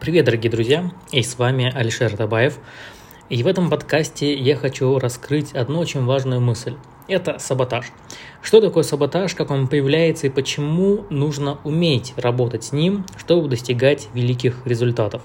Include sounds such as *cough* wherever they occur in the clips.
Привет, дорогие друзья, и с вами Алишер Табаев. И в этом подкасте я хочу раскрыть одну очень важную мысль. Это саботаж. Что такое саботаж, как он появляется и почему нужно уметь работать с ним, чтобы достигать великих результатов.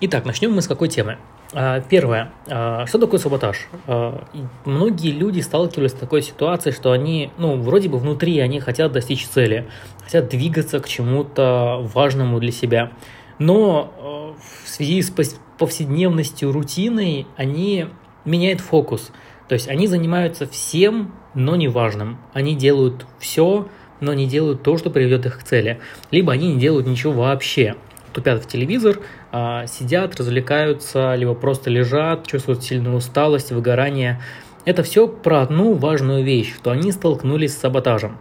Итак, начнем мы с какой темы? А, первое. А, что такое саботаж? А, многие люди сталкивались с такой ситуацией, что они, ну, вроде бы внутри они хотят достичь цели, хотят двигаться к чему-то важному для себя. Но в связи с повседневностью, рутиной, они меняют фокус. То есть они занимаются всем, но не важным. Они делают все, но не делают то, что приведет их к цели. Либо они не делают ничего вообще тупят в телевизор, а, сидят, развлекаются, либо просто лежат, чувствуют сильную усталость, выгорание. Это все про одну важную вещь, что они столкнулись с саботажем.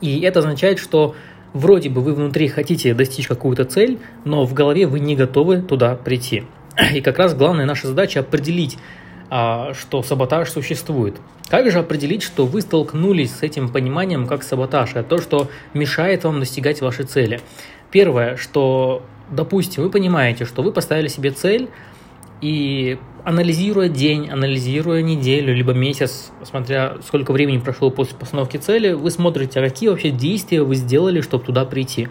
И это означает, что вроде бы вы внутри хотите достичь какую-то цель, но в голове вы не готовы туда прийти. *clears throat* И как раз главная наша задача определить, а, что саботаж существует. Как же определить, что вы столкнулись с этим пониманием как саботаж, это то, что мешает вам достигать вашей цели? Первое, что, допустим, вы понимаете, что вы поставили себе цель, и анализируя день, анализируя неделю, либо месяц, смотря сколько времени прошло после постановки цели, вы смотрите, а какие вообще действия вы сделали, чтобы туда прийти.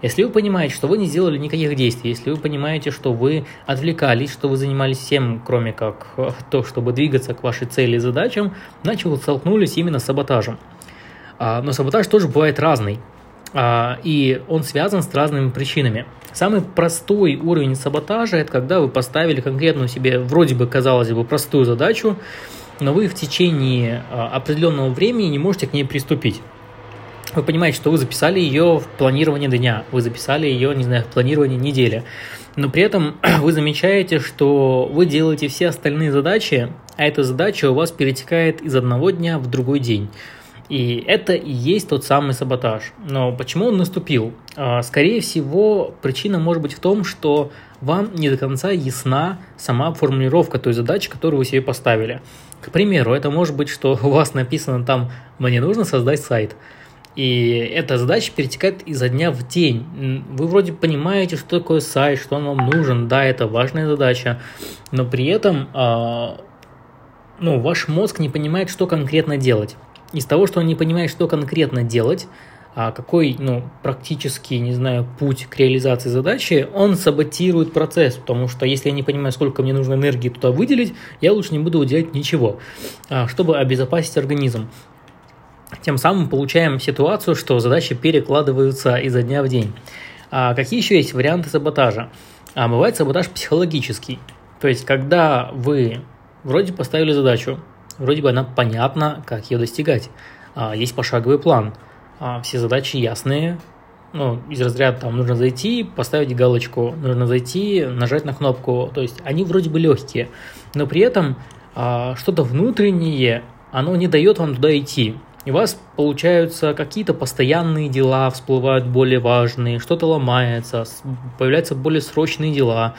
Если вы понимаете, что вы не сделали никаких действий, если вы понимаете, что вы отвлекались, что вы занимались всем, кроме как э, то, чтобы двигаться к вашей цели и задачам, значит вы столкнулись именно с саботажем. А, но саботаж тоже бывает разный. А, и он связан с разными причинами. Самый простой уровень саботажа – это когда вы поставили конкретную себе, вроде бы, казалось бы, простую задачу, но вы в течение а, определенного времени не можете к ней приступить. Вы понимаете, что вы записали ее в планирование дня, вы записали ее, не знаю, в планирование недели, но при этом *clears throat* вы замечаете, что вы делаете все остальные задачи, а эта задача у вас перетекает из одного дня в другой день. И это и есть тот самый саботаж. Но почему он наступил? А, скорее всего, причина может быть в том, что вам не до конца ясна сама формулировка той задачи, которую вы себе поставили. К примеру, это может быть, что у вас написано там «мне нужно создать сайт». И эта задача перетекает изо дня в день. Вы вроде понимаете, что такое сайт, что он вам нужен, да, это важная задача, но при этом э, ну, ваш мозг не понимает, что конкретно делать из того, что он не понимает, что конкретно делать, а какой, ну, практически, не знаю, путь к реализации задачи, он саботирует процесс, потому что если я не понимаю, сколько мне нужно энергии туда выделить, я лучше не буду делать ничего, а, чтобы обезопасить организм. Тем самым получаем ситуацию, что задачи перекладываются изо дня в день. А какие еще есть варианты саботажа? А бывает саботаж психологический. То есть, когда вы вроде поставили задачу, вроде бы она понятна, как ее достигать. А, есть пошаговый план, а, все задачи ясные, ну, из разряда там нужно зайти, поставить галочку, нужно зайти, нажать на кнопку, то есть они вроде бы легкие, но при этом а, что-то внутреннее, оно не дает вам туда идти у вас получаются какие-то постоянные дела, всплывают более важные, что-то ломается, появляются более срочные дела,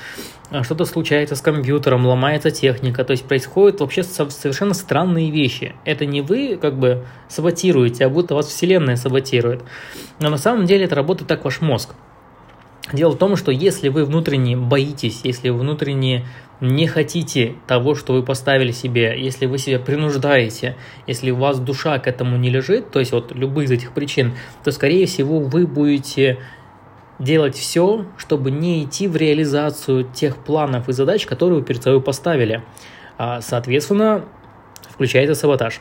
а что-то случается с компьютером, ломается техника, то есть происходят вообще совершенно странные вещи. Это не вы как бы саботируете, а будто вас вселенная саботирует. Но на самом деле это работает так ваш мозг. Дело в том, что если вы внутренне боитесь, если вы внутренне не хотите того, что вы поставили себе, если вы себя принуждаете, если у вас душа к этому не лежит, то есть вот любых из этих причин, то, скорее всего, вы будете делать все, чтобы не идти в реализацию тех планов и задач, которые вы перед собой поставили. А, соответственно, включается саботаж.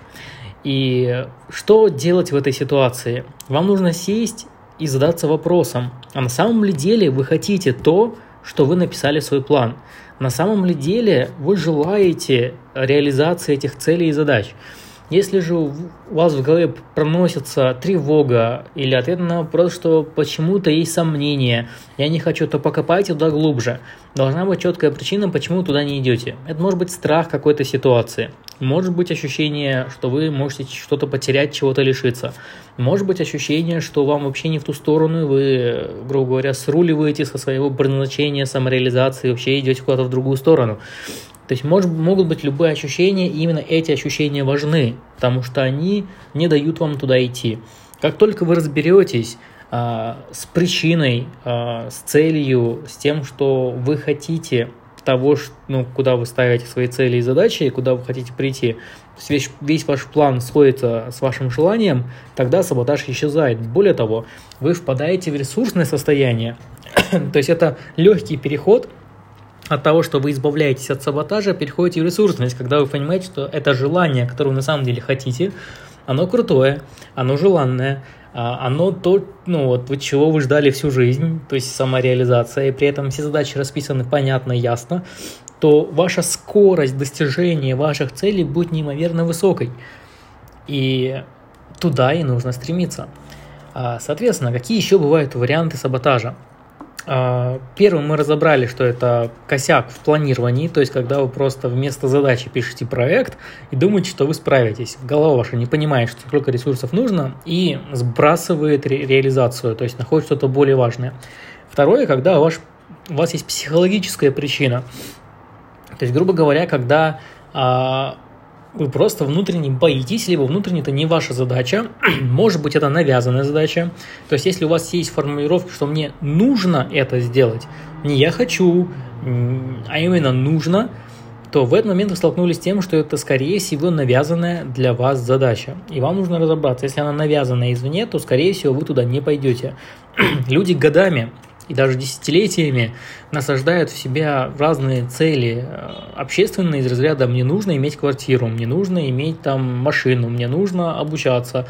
И что делать в этой ситуации? Вам нужно сесть и задаться вопросом, а на самом ли деле вы хотите то, что вы написали свой план? На самом ли деле вы желаете реализации этих целей и задач? Если же у вас в голове проносится тревога или ответ на вопрос, что почему-то есть сомнения, я не хочу, то покопайте туда глубже. Должна быть четкая причина, почему вы туда не идете. Это может быть страх какой-то ситуации. Может быть ощущение, что вы можете что-то потерять, чего-то лишиться. Может быть ощущение, что вам вообще не в ту сторону, вы, грубо говоря, сруливаете со своего предназначения, самореализации, вообще идете куда-то в другую сторону. То есть может, могут быть любые ощущения, и именно эти ощущения важны, потому что они не дают вам туда идти. Как только вы разберетесь, с причиной, с целью, с тем, что вы хотите того, ну, куда вы ставите свои цели и задачи, и куда вы хотите прийти, весь, весь ваш план сходится с вашим желанием, тогда саботаж исчезает. Более того, вы впадаете в ресурсное состояние. *coughs* то есть это легкий переход от того, что вы избавляетесь от саботажа, переходите в ресурсность, когда вы понимаете, что это желание, которое вы на самом деле хотите, оно крутое, оно желанное, а, оно то, ну вот, чего вы ждали всю жизнь, то есть самореализация, и при этом все задачи расписаны понятно, ясно, то ваша скорость достижения ваших целей будет неимоверно высокой. И туда и нужно стремиться. А, соответственно, какие еще бывают варианты саботажа? А, первым мы разобрали, что это косяк в планировании, то есть когда вы просто вместо задачи пишете проект и думаете, что вы справитесь. Голова ваша не понимает, что сколько ресурсов нужно и сбрасывает ре- реализацию, то есть находит что-то более важное. Второе, когда ваш, у вас есть психологическая причина. То есть, грубо говоря, когда а, вы просто внутренне боитесь, либо внутренне это не ваша задача, *clears throat* может быть это навязанная задача. То есть если у вас есть формулировка, что мне нужно это сделать, не я хочу, а именно нужно, то в этот момент вы столкнулись с тем, что это, скорее всего, навязанная для вас задача. И вам нужно разобраться, если она навязана извне, то, скорее всего, вы туда не пойдете. *clears throat* Люди годами и даже десятилетиями насаждают в себя разные цели э, общественные из разряда «мне нужно иметь квартиру», «мне нужно иметь там машину», «мне нужно обучаться».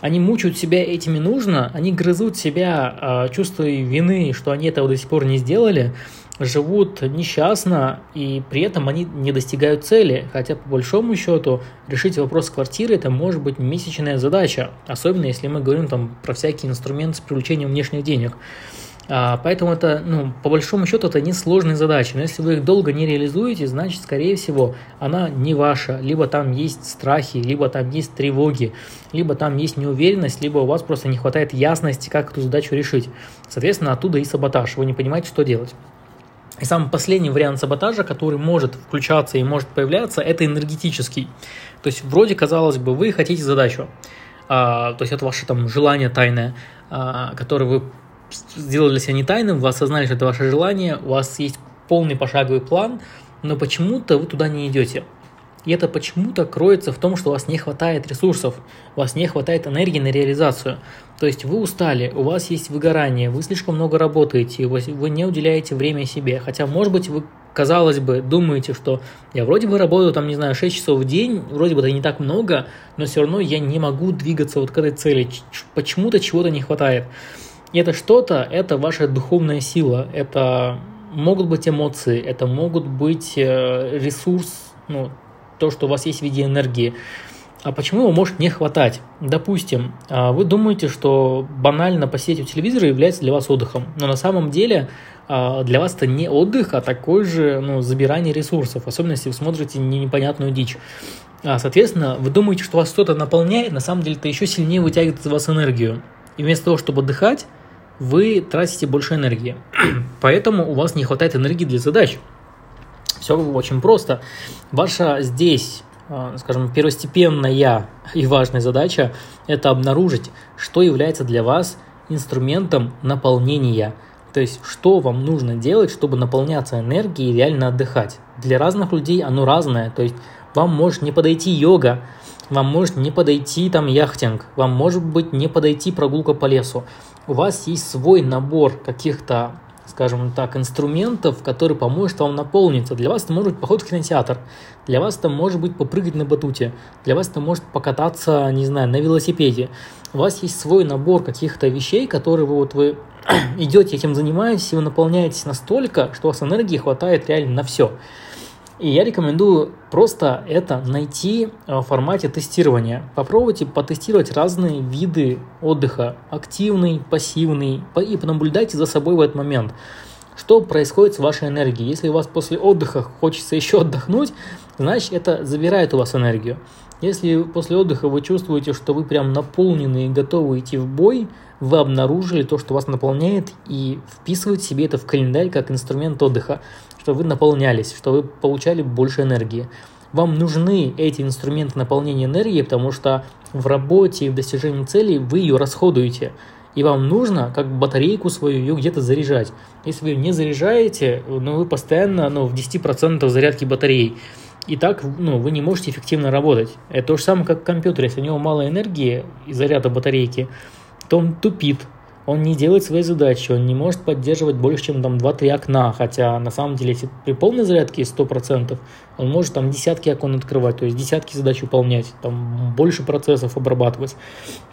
Они мучают себя этими нужно, они грызут себя, э, вины, что они этого до сих пор не сделали, живут несчастно, и при этом они не достигают цели. Хотя, по большому счету, решить вопрос квартиры – это может быть месячная задача, особенно если мы говорим там про всякие инструменты с привлечением внешних денег. А, поэтому это, ну, по большому счету, это не сложные задачи. Но если вы их долго не реализуете, значит, скорее всего, она не ваша. Либо там есть страхи, либо там есть тревоги, либо там есть неуверенность, либо у вас просто не хватает ясности, как эту задачу решить. Соответственно, оттуда и саботаж. Вы не понимаете, что делать. И самый последний вариант саботажа, который может включаться и может появляться, это энергетический. То есть вроде, казалось бы, вы хотите задачу, а, то есть это ваше там желание тайное, а, которое вы сделали себя не тайным, вы осознали, что это ваше желание, у вас есть полный пошаговый план, но почему-то вы туда не идете. И это почему-то кроется в том, что у вас не хватает ресурсов, у вас не хватает энергии на реализацию. То есть вы устали, у вас есть выгорание, вы слишком много работаете, вы не уделяете время себе. Хотя, может быть, вы, казалось бы, думаете, что я вроде бы работаю, там, не знаю, 6 часов в день, вроде бы это не так много, но все равно я не могу двигаться вот к этой цели. Почему-то чего-то не хватает. И это что-то, это ваша духовная сила, это могут быть эмоции, это могут быть э, ресурс, ну, то, что у вас есть в виде энергии. А почему его может не хватать? Допустим, а, вы думаете, что банально посидеть у телевизора является для вас отдыхом, но на самом деле а, для вас это не отдых, а такое же ну, забирание ресурсов, особенно если вы смотрите непонятную дичь. Соответственно, вы думаете, что вас что-то наполняет, на самом деле это еще сильнее вытягивает из вас энергию. И вместо того, чтобы отдыхать, вы тратите больше энергии. *clears throat* Поэтому у вас не хватает энергии для задач. Все очень просто. Ваша здесь, а, скажем, первостепенная и важная задача – это обнаружить, что является для вас инструментом наполнения. То есть, что вам нужно делать, чтобы наполняться энергией и реально отдыхать. Для разных людей оно разное. То есть, вам может не подойти йога, вам может не подойти там яхтинг, вам может быть не подойти прогулка по лесу. У вас есть свой набор каких-то, скажем так, инструментов, который поможет вам наполниться. Для вас это может быть поход в кинотеатр, для вас это может быть попрыгать на батуте, для вас это может покататься, не знаю, на велосипеде. У вас есть свой набор каких-то вещей, которые вы вот вы *clears throat* идете этим занимаетесь, и вы наполняетесь настолько, что у вас энергии хватает реально на все. И я рекомендую просто это найти в формате тестирования. Попробуйте потестировать разные виды отдыха. Активный, пассивный. И понаблюдайте за собой в этот момент. Что происходит с вашей энергией? Если у вас после отдыха хочется еще отдохнуть, значит это забирает у вас энергию. Если после отдыха вы чувствуете, что вы прям наполнены и готовы идти в бой, вы обнаружили то, что вас наполняет, и вписываете себе это в календарь как инструмент отдыха что вы наполнялись, что вы получали больше энергии. Вам нужны эти инструменты наполнения энергии, потому что в работе и в достижении целей вы ее расходуете. и вам нужно как батарейку свою ее где-то заряжать. Если вы ее не заряжаете, ну, вы постоянно ну, в 10% зарядки батареи. И так ну, вы не можете эффективно работать. Это то же самое, как компьютер. Если у него мало энергии и заряда батарейки, то он тупит, он не делает свои задачи, он не может поддерживать больше, чем там 2-3 окна, хотя на самом деле, если при полной зарядке 100%, он может там десятки окон открывать, то есть десятки задач выполнять, там больше процессов обрабатывать.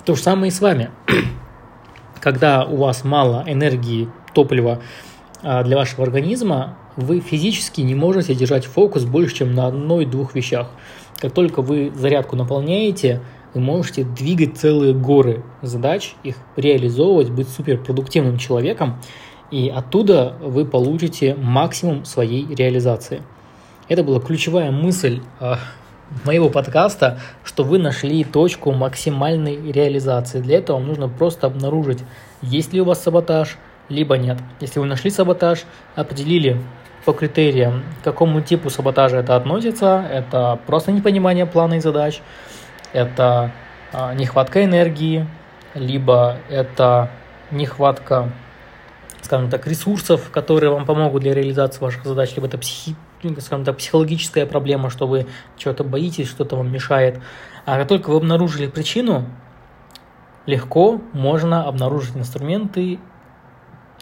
То же самое и с вами. *clears throat* Когда у вас мало энергии, топлива а, для вашего организма, вы физически не можете держать фокус больше, чем на одной-двух вещах. Как только вы зарядку наполняете, вы можете двигать целые горы задач, их реализовывать, быть суперпродуктивным человеком, и оттуда вы получите максимум своей реализации. Это была ключевая мысль э, моего подкаста, что вы нашли точку максимальной реализации. Для этого вам нужно просто обнаружить, есть ли у вас саботаж, либо нет. Если вы нашли саботаж, определили по критериям, к какому типу саботажа это относится, это просто непонимание плана и задач, это а, нехватка энергии, либо это нехватка, скажем так, ресурсов, которые вам помогут для реализации ваших задач, либо это психи, скажем так, психологическая проблема, что вы чего-то боитесь, что-то вам мешает. А как только вы обнаружили причину, легко можно обнаружить инструменты,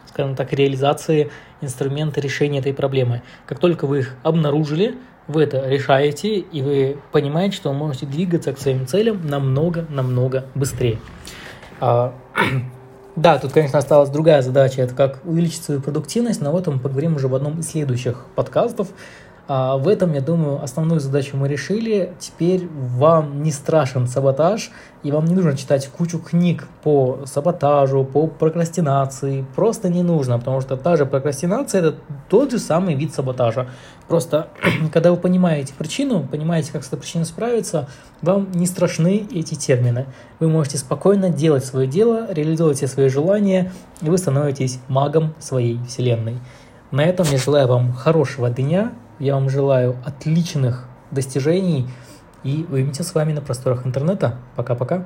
скажем так, реализации инструменты решения этой проблемы. Как только вы их обнаружили, вы это решаете, и вы понимаете, что вы можете двигаться к своим целям намного-намного быстрее. А, *clears throat* да, тут, конечно, осталась другая задача, это как увеличить свою продуктивность, но об этом мы поговорим уже в одном из следующих подкастов. А в этом, я думаю, основную задачу мы решили. Теперь вам не страшен саботаж, и вам не нужно читать кучу книг по саботажу, по прокрастинации. Просто не нужно, потому что та же прокрастинация – это тот же самый вид саботажа. Просто, *clears throat* когда вы понимаете причину, понимаете, как с этой причиной справиться, вам не страшны эти термины. Вы можете спокойно делать свое дело, реализовывать все свои желания, и вы становитесь магом своей вселенной. На этом я желаю вам хорошего дня, я вам желаю отличных достижений и увидимся с вами на просторах интернета. Пока-пока.